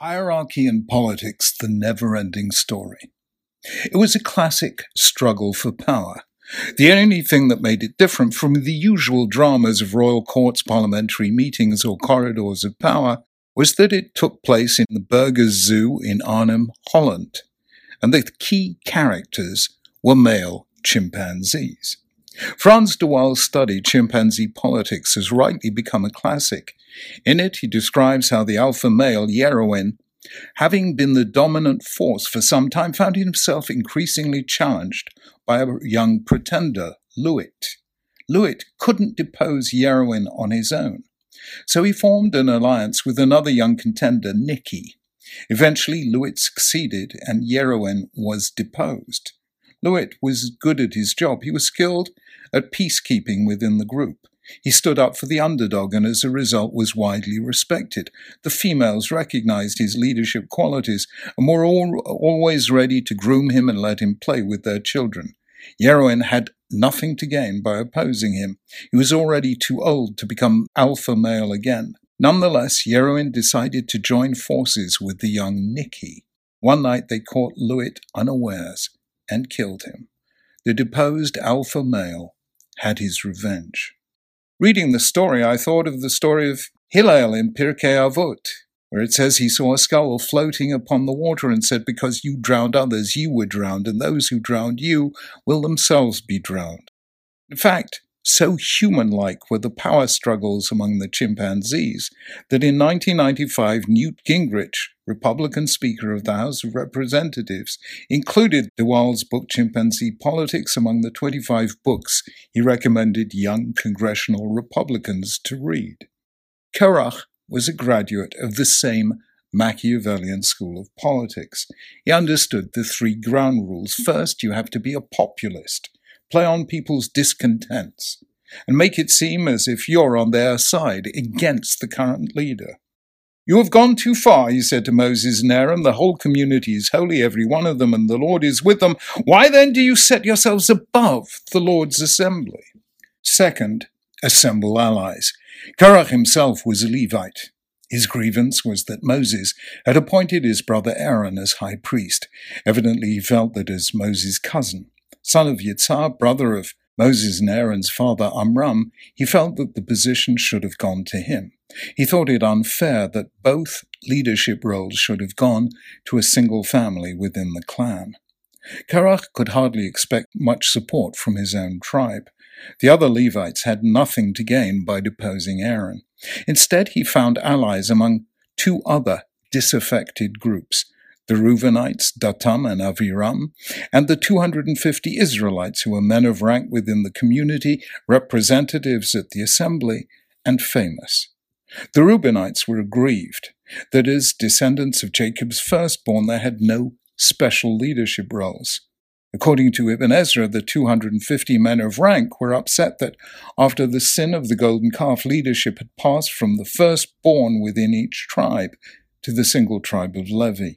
Hierarchy in Politics The Never Ending Story. It was a classic struggle for power. The only thing that made it different from the usual dramas of royal courts, parliamentary meetings, or corridors of power was that it took place in the Burgers Zoo in Arnhem, Holland, and the key characters were male chimpanzees. Frans de Waal's study, Chimpanzee Politics, has rightly become a classic. In it, he describes how the alpha male, Yeroen, having been the dominant force for some time, found himself increasingly challenged by a young pretender, Louis. Louis couldn't depose Yeroen on his own, so he formed an alliance with another young contender, Nicky. Eventually, Louis succeeded and Yeroen was deposed. Louis was good at his job. He was skilled at peacekeeping within the group. He stood up for the underdog and as a result was widely respected. The females recognized his leadership qualities and were all, always ready to groom him and let him play with their children. Yeroen had nothing to gain by opposing him. He was already too old to become alpha male again. Nonetheless, Yeroen decided to join forces with the young Nicky. One night they caught Louis unawares and killed him. The deposed alpha male had his revenge. Reading the story, I thought of the story of Hillel in Pirkei Avot, where it says he saw a skull floating upon the water and said, Because you drowned others, you were drowned, and those who drowned you will themselves be drowned. In fact, so human like were the power struggles among the chimpanzees that in 1995 Newt Gingrich, Republican Speaker of the House of Representatives, included de Waal's book Chimpanzee Politics among the 25 books he recommended young congressional Republicans to read. Korach was a graduate of the same Machiavellian school of politics. He understood the three ground rules. First, you have to be a populist play on people's discontents, and make it seem as if you're on their side against the current leader. You have gone too far, he said to Moses and Aaron. The whole community is holy, every one of them, and the Lord is with them. Why then do you set yourselves above the Lord's assembly? Second, assemble allies. Korach himself was a Levite. His grievance was that Moses had appointed his brother Aaron as high priest. Evidently, he felt that as Moses' cousin, son of Yitzhar, brother of Moses and Aaron's father Amram, he felt that the position should have gone to him. He thought it unfair that both leadership roles should have gone to a single family within the clan. Korach could hardly expect much support from his own tribe. The other Levites had nothing to gain by deposing Aaron. Instead, he found allies among two other disaffected groups the Reubenites, Datan and Aviram, and the 250 Israelites who were men of rank within the community, representatives at the assembly, and famous. The Reubenites were aggrieved that as descendants of Jacob's firstborn they had no special leadership roles. According to Ibn Ezra, the 250 men of rank were upset that after the sin of the golden calf, leadership had passed from the firstborn within each tribe to the single tribe of Levi.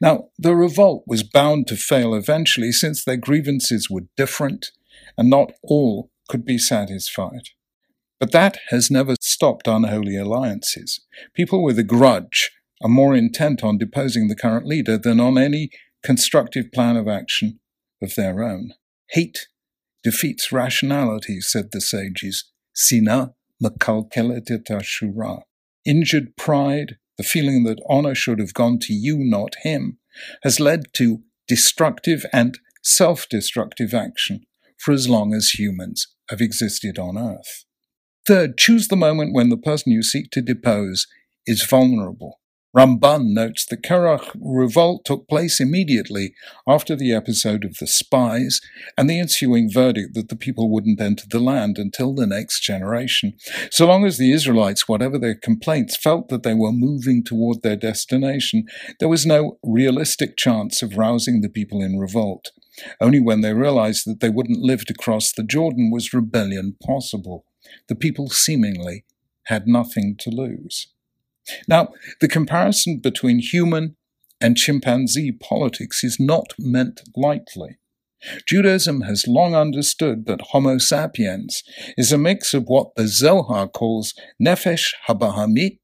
Now, the revolt was bound to fail eventually since their grievances were different and not all could be satisfied. But that has never stopped unholy alliances. People with a grudge are more intent on deposing the current leader than on any constructive plan of action of their own. Hate defeats rationality, said the sages. Sina makalkelet ashura. Injured pride the feeling that honor should have gone to you, not him, has led to destructive and self destructive action for as long as humans have existed on earth. Third, choose the moment when the person you seek to depose is vulnerable. Ramban notes the Korach revolt took place immediately after the episode of the spies and the ensuing verdict that the people wouldn't enter the land until the next generation. So long as the Israelites, whatever their complaints, felt that they were moving toward their destination, there was no realistic chance of rousing the people in revolt. Only when they realized that they wouldn't live to cross the Jordan was rebellion possible. The people seemingly had nothing to lose. Now, the comparison between human and chimpanzee politics is not meant lightly. Judaism has long understood that Homo sapiens is a mix of what the Zohar calls Nefesh Habahamit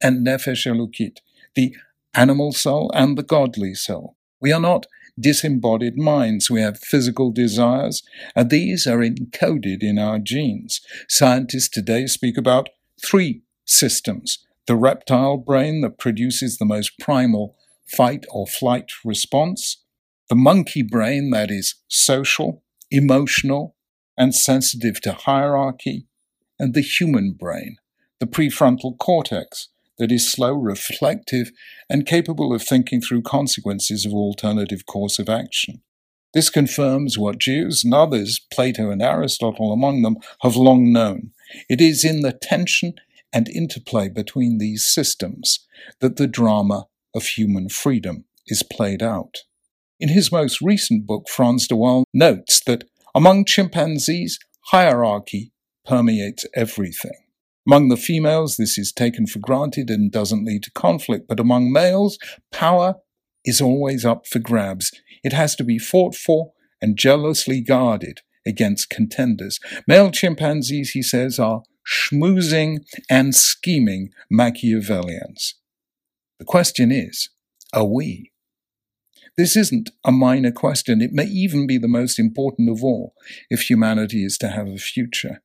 and Nefesh Elokit, the animal soul and the godly soul. We are not disembodied minds. We have physical desires, and these are encoded in our genes. Scientists today speak about three systems the reptile brain that produces the most primal fight or flight response, the monkey brain that is social, emotional, and sensitive to hierarchy, and the human brain, the prefrontal cortex, that is slow, reflective, and capable of thinking through consequences of alternative course of action. This confirms what Jews and others, Plato and Aristotle among them, have long known. It is in the tension and interplay between these systems that the drama of human freedom is played out. In his most recent book, Frans de Waal notes that among chimpanzees, hierarchy permeates everything. Among the females, this is taken for granted and doesn't lead to conflict, but among males, power is always up for grabs. It has to be fought for and jealously guarded against contenders. Male chimpanzees, he says, are schmoozing and scheming Machiavellians. The question is, are we? This isn't a minor question. It may even be the most important of all if humanity is to have a future.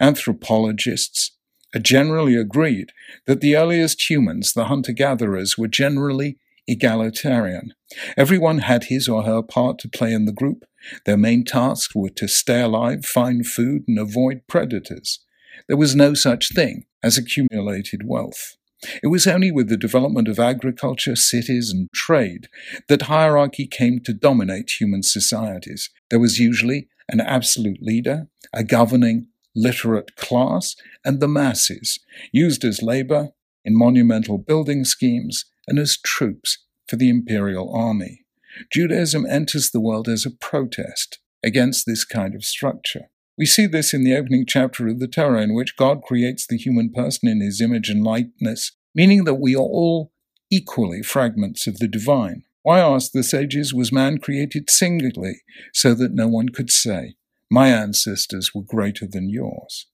Anthropologists are generally agreed that the earliest humans, the hunter gatherers, were generally egalitarian. Everyone had his or her part to play in the group. Their main tasks were to stay alive, find food, and avoid predators. There was no such thing as accumulated wealth. It was only with the development of agriculture, cities, and trade that hierarchy came to dominate human societies. There was usually an absolute leader, a governing literate class, and the masses, used as labor in monumental building schemes and as troops for the imperial army. Judaism enters the world as a protest against this kind of structure. We see this in the opening chapter of the Torah, in which God creates the human person in his image and likeness, meaning that we are all equally fragments of the divine. Why, ask the sages, was man created singly, so that no one could say, my ancestors were greater than yours.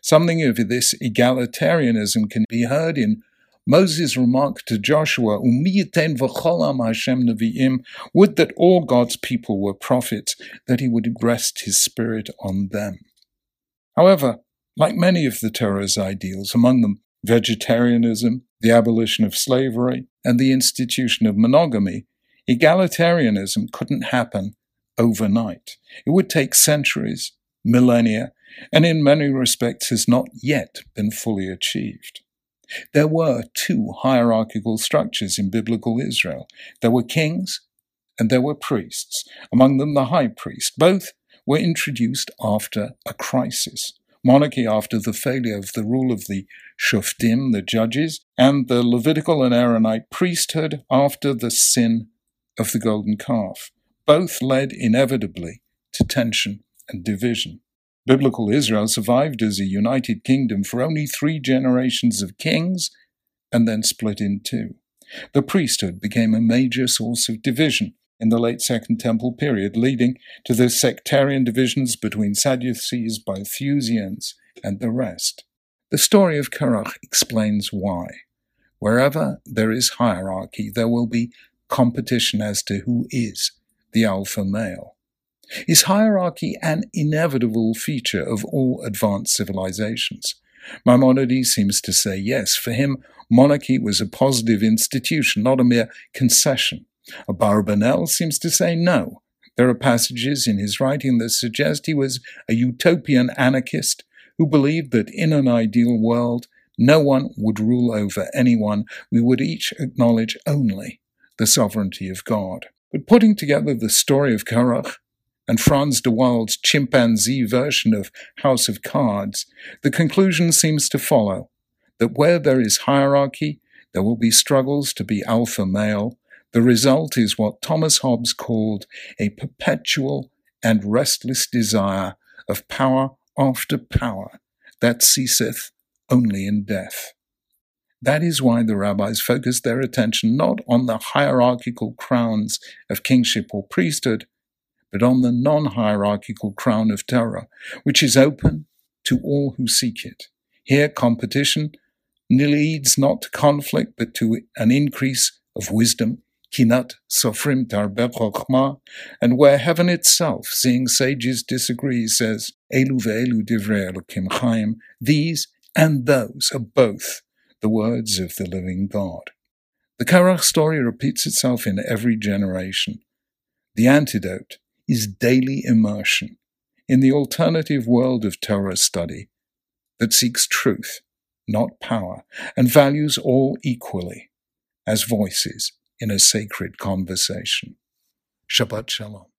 Something of this egalitarianism can be heard in Moses' remark to Joshua, v'cholam Hashem nevi'im, would that all God's people were prophets, that he would rest his spirit on them. However, like many of the Torah's ideals, among them vegetarianism, the abolition of slavery, and the institution of monogamy, egalitarianism couldn't happen overnight. It would take centuries, millennia, and in many respects has not yet been fully achieved. There were two hierarchical structures in biblical Israel. There were kings and there were priests, among them the high priest. Both were introduced after a crisis. Monarchy after the failure of the rule of the Shoftim, the judges, and the Levitical and Aaronite priesthood after the sin of the golden calf both led inevitably to tension and division. Biblical Israel survived as a united kingdom for only three generations of kings and then split in two. The priesthood became a major source of division in the late Second Temple period, leading to the sectarian divisions between Sadducees, Boethusians, and the rest. The story of Korach explains why. Wherever there is hierarchy, there will be competition as to who is the alpha male. Is hierarchy an inevitable feature of all advanced civilizations? Maimonides seems to say yes. For him, monarchy was a positive institution, not a mere concession. Abarbanel seems to say no. There are passages in his writing that suggest he was a utopian anarchist who believed that in an ideal world, no one would rule over anyone. We would each acknowledge only the sovereignty of God. But putting together the story of Korach and Frans de Waal's chimpanzee version of House of Cards, the conclusion seems to follow that where there is hierarchy, there will be struggles to be alpha male. The result is what Thomas Hobbes called a perpetual and restless desire of power after power that ceaseth only in death. That is why the rabbis focused their attention not on the hierarchical crowns of kingship or priesthood, but on the non hierarchical crown of Torah, which is open to all who seek it. Here, competition leads not to conflict but to an increase of wisdom, kinat sofrim tarbe and where heaven itself, seeing sages disagree, says, Elu ve'elu divrei Elokim chaim, these and those are both the words of the living God. The Korach story repeats itself in every generation. The antidote is daily immersion in the alternative world of Torah study that seeks truth, not power, and values all equally as voices in a sacred conversation. Shabbat Shalom.